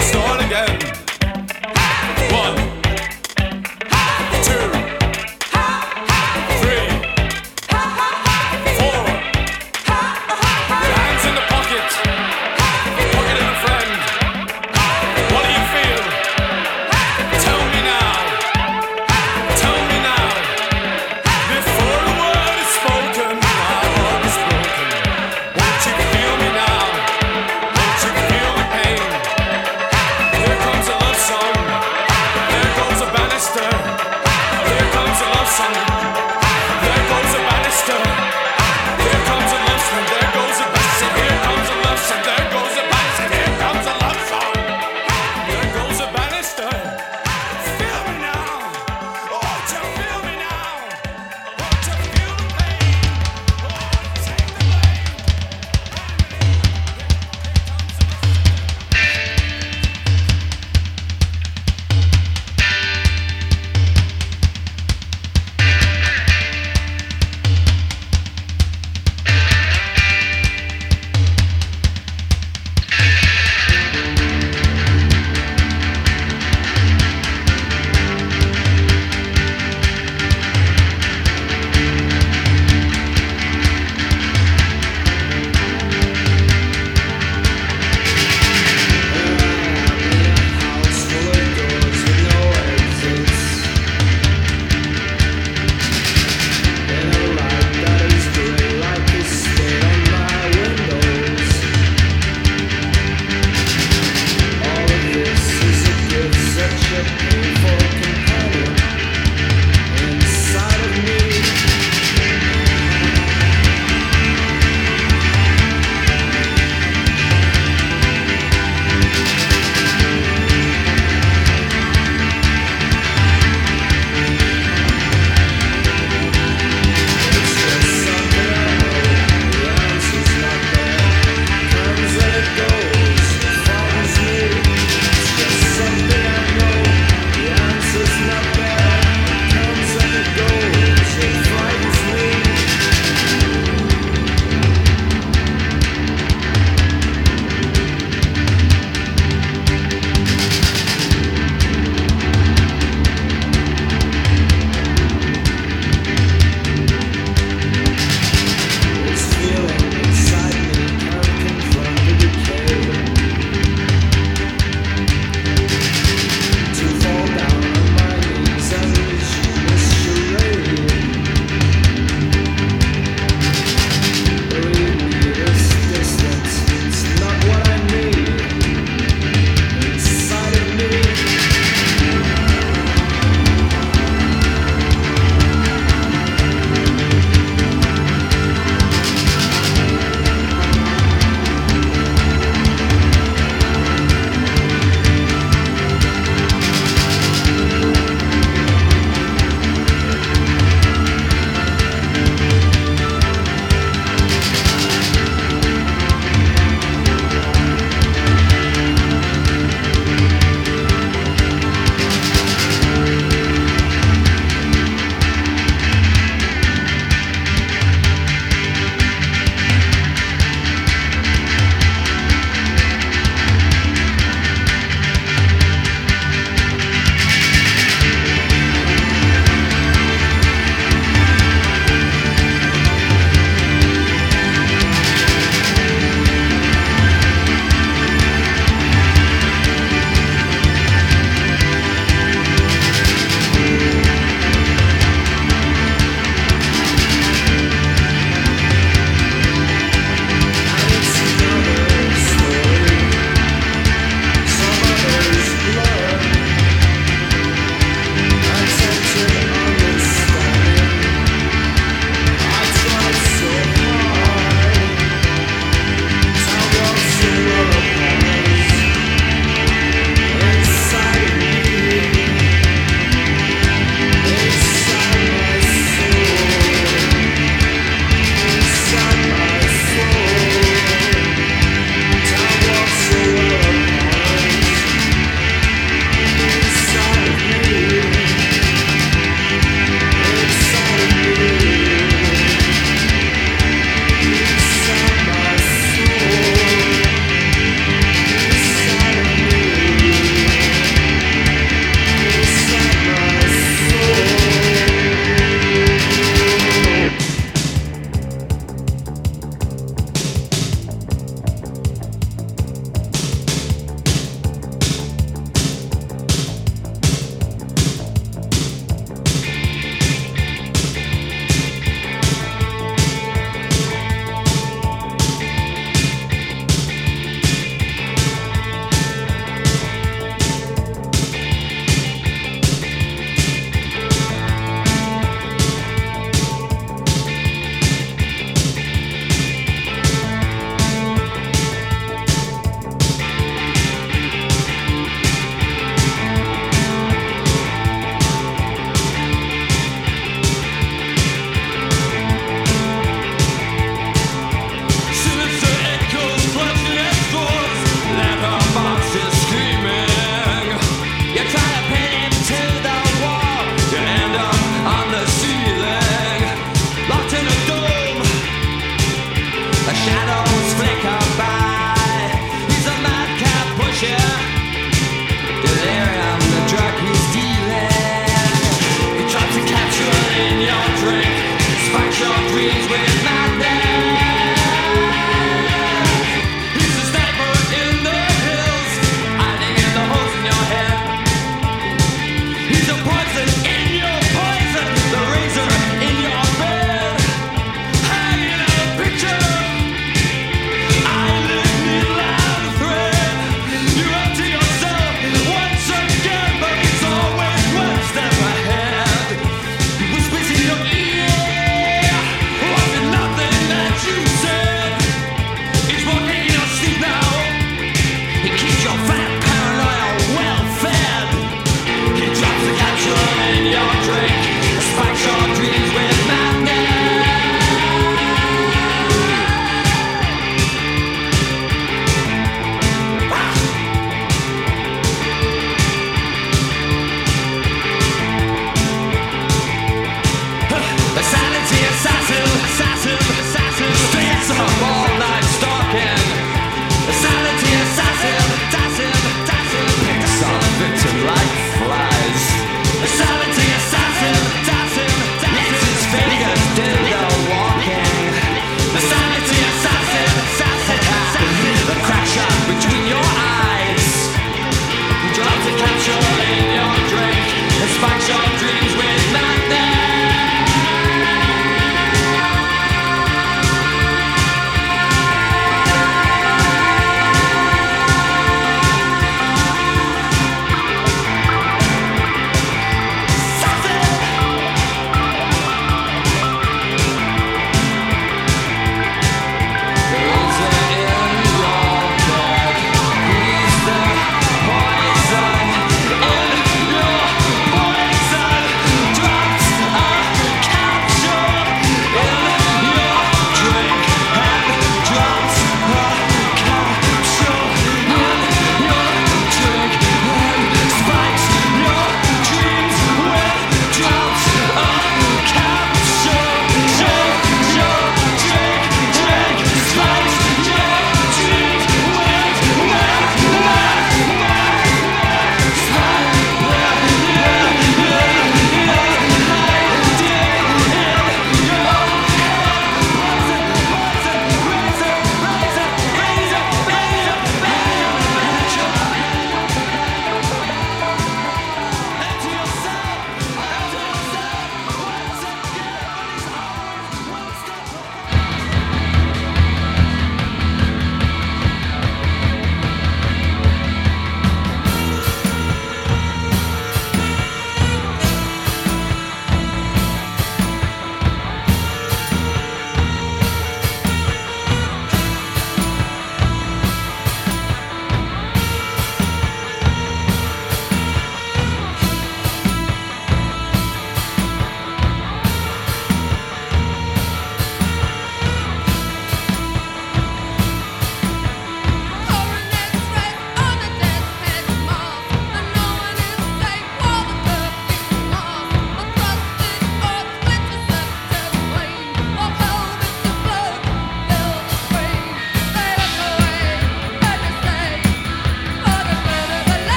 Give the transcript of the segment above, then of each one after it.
start again. One.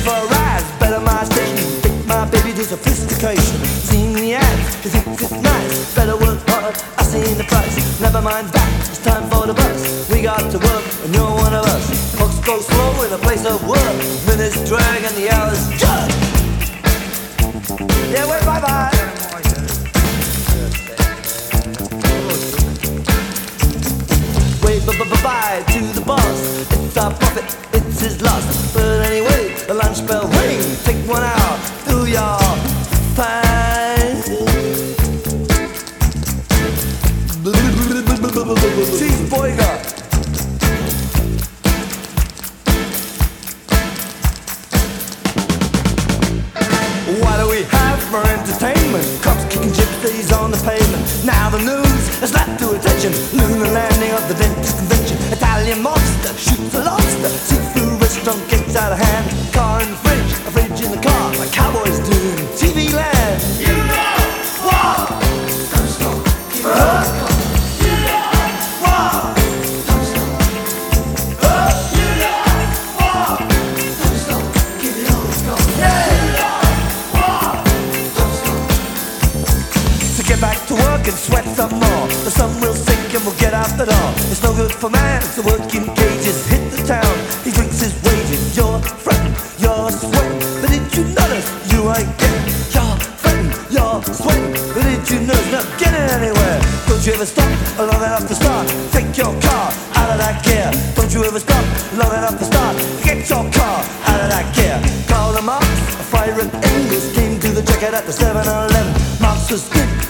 For a rise, better my station. Take my baby to sophistication. Seen the ads, he thinks it's nice. Better work hard, I seen the price. Never mind that, it's time for the bus. We got to work, and you're one of us. Clocks go slow in a place of work. Minutes drag and the hours judge. Yeah, wait, bye bye. Bye-bye to the boss. It's our profit, it's his loss. But anyway, the lunch bell ring. Take one out,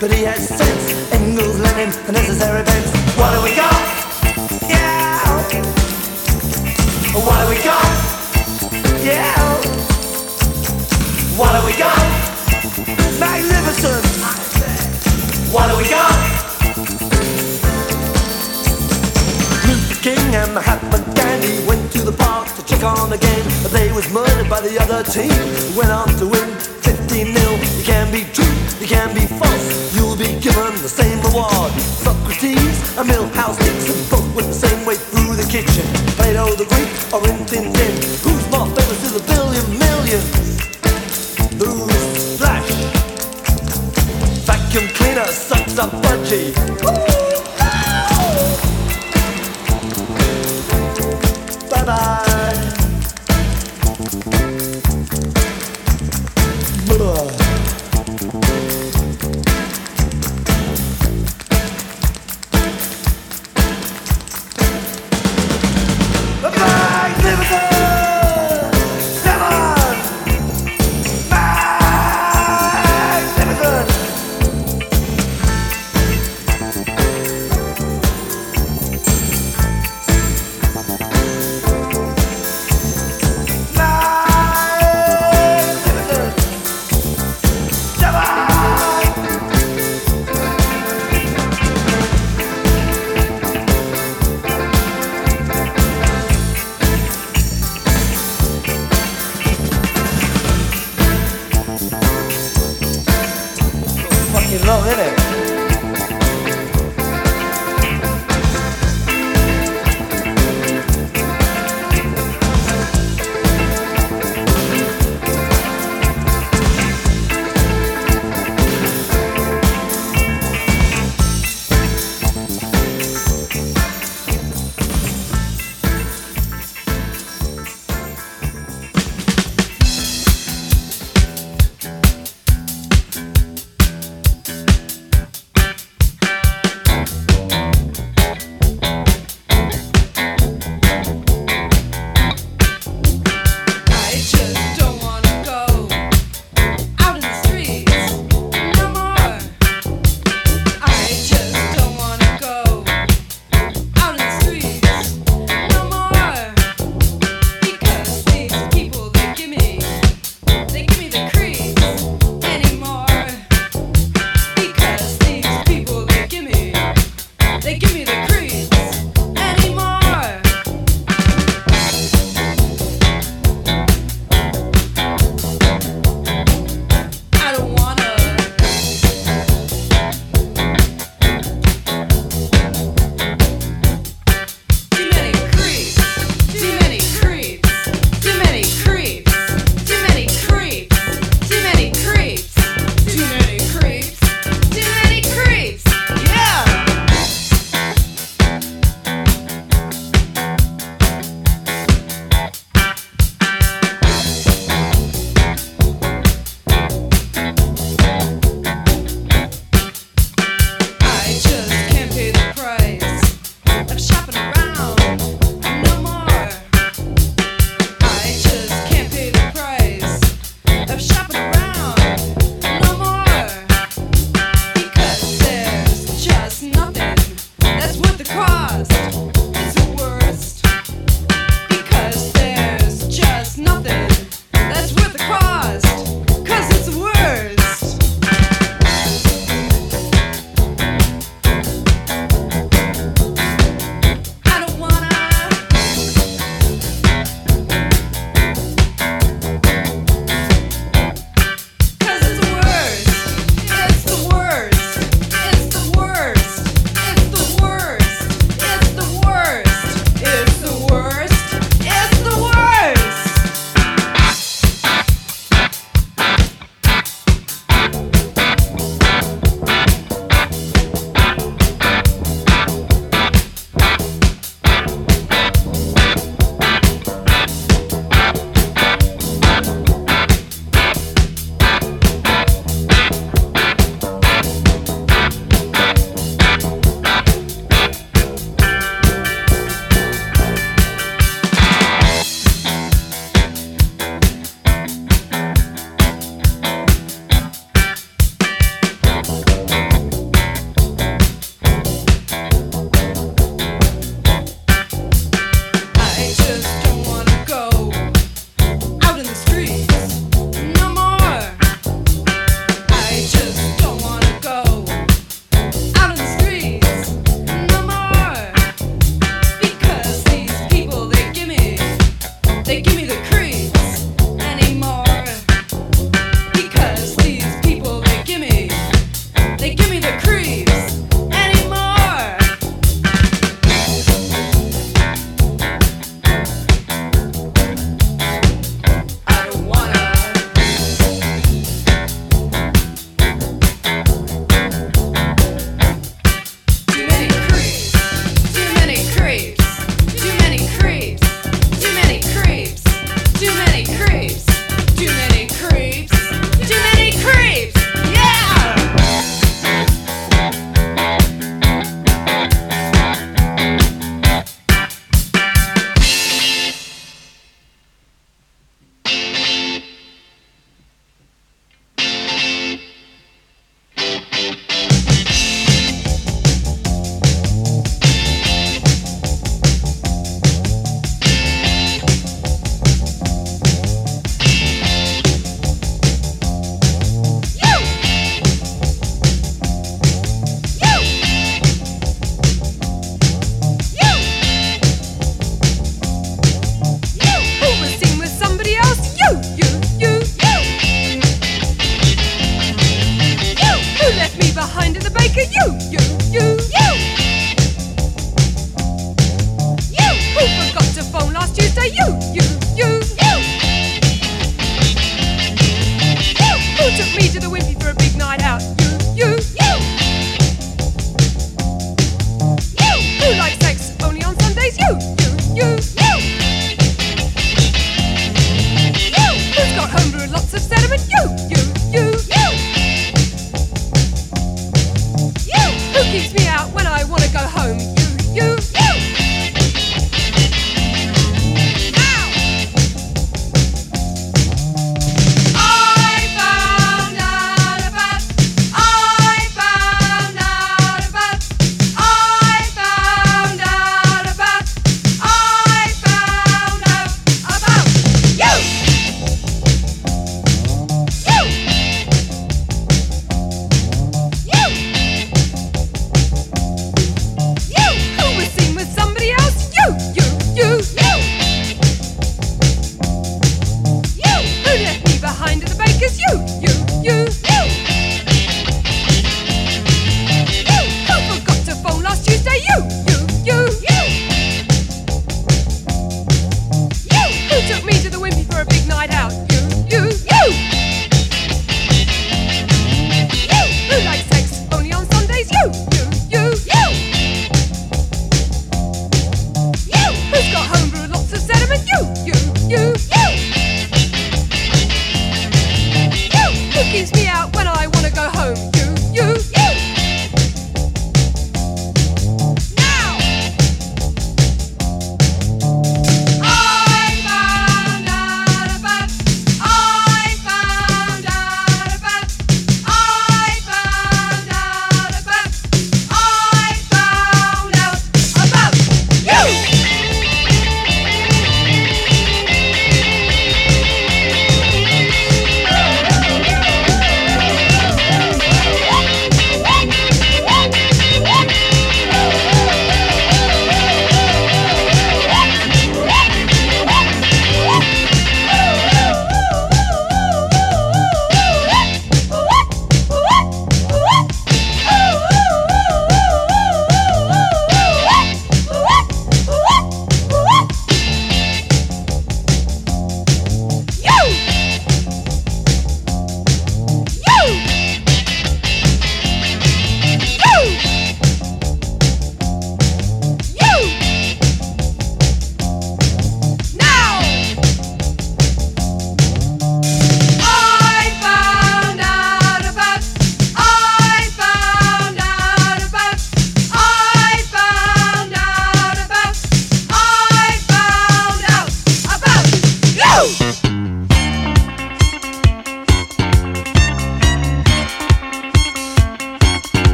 but he has sense. Engels, Lenin, the necessary bends. What do we got? Yeah. What do we got? Yeah. What do we got? Magnificent. What do we got? Luther King and Mahatma Gandhi went to the park check on the game, but they was murdered by the other team. Went on to win 15 nil. You can be true, you can be false. You'll be given the same reward. Socrates and Milhouse Dixon both went the same way through the kitchen. Plato the Greek or in Tin Tin. Who's more famous to the billion millions? Who's Flash? Vacuum cleaner sucks up budgie.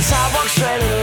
Still damp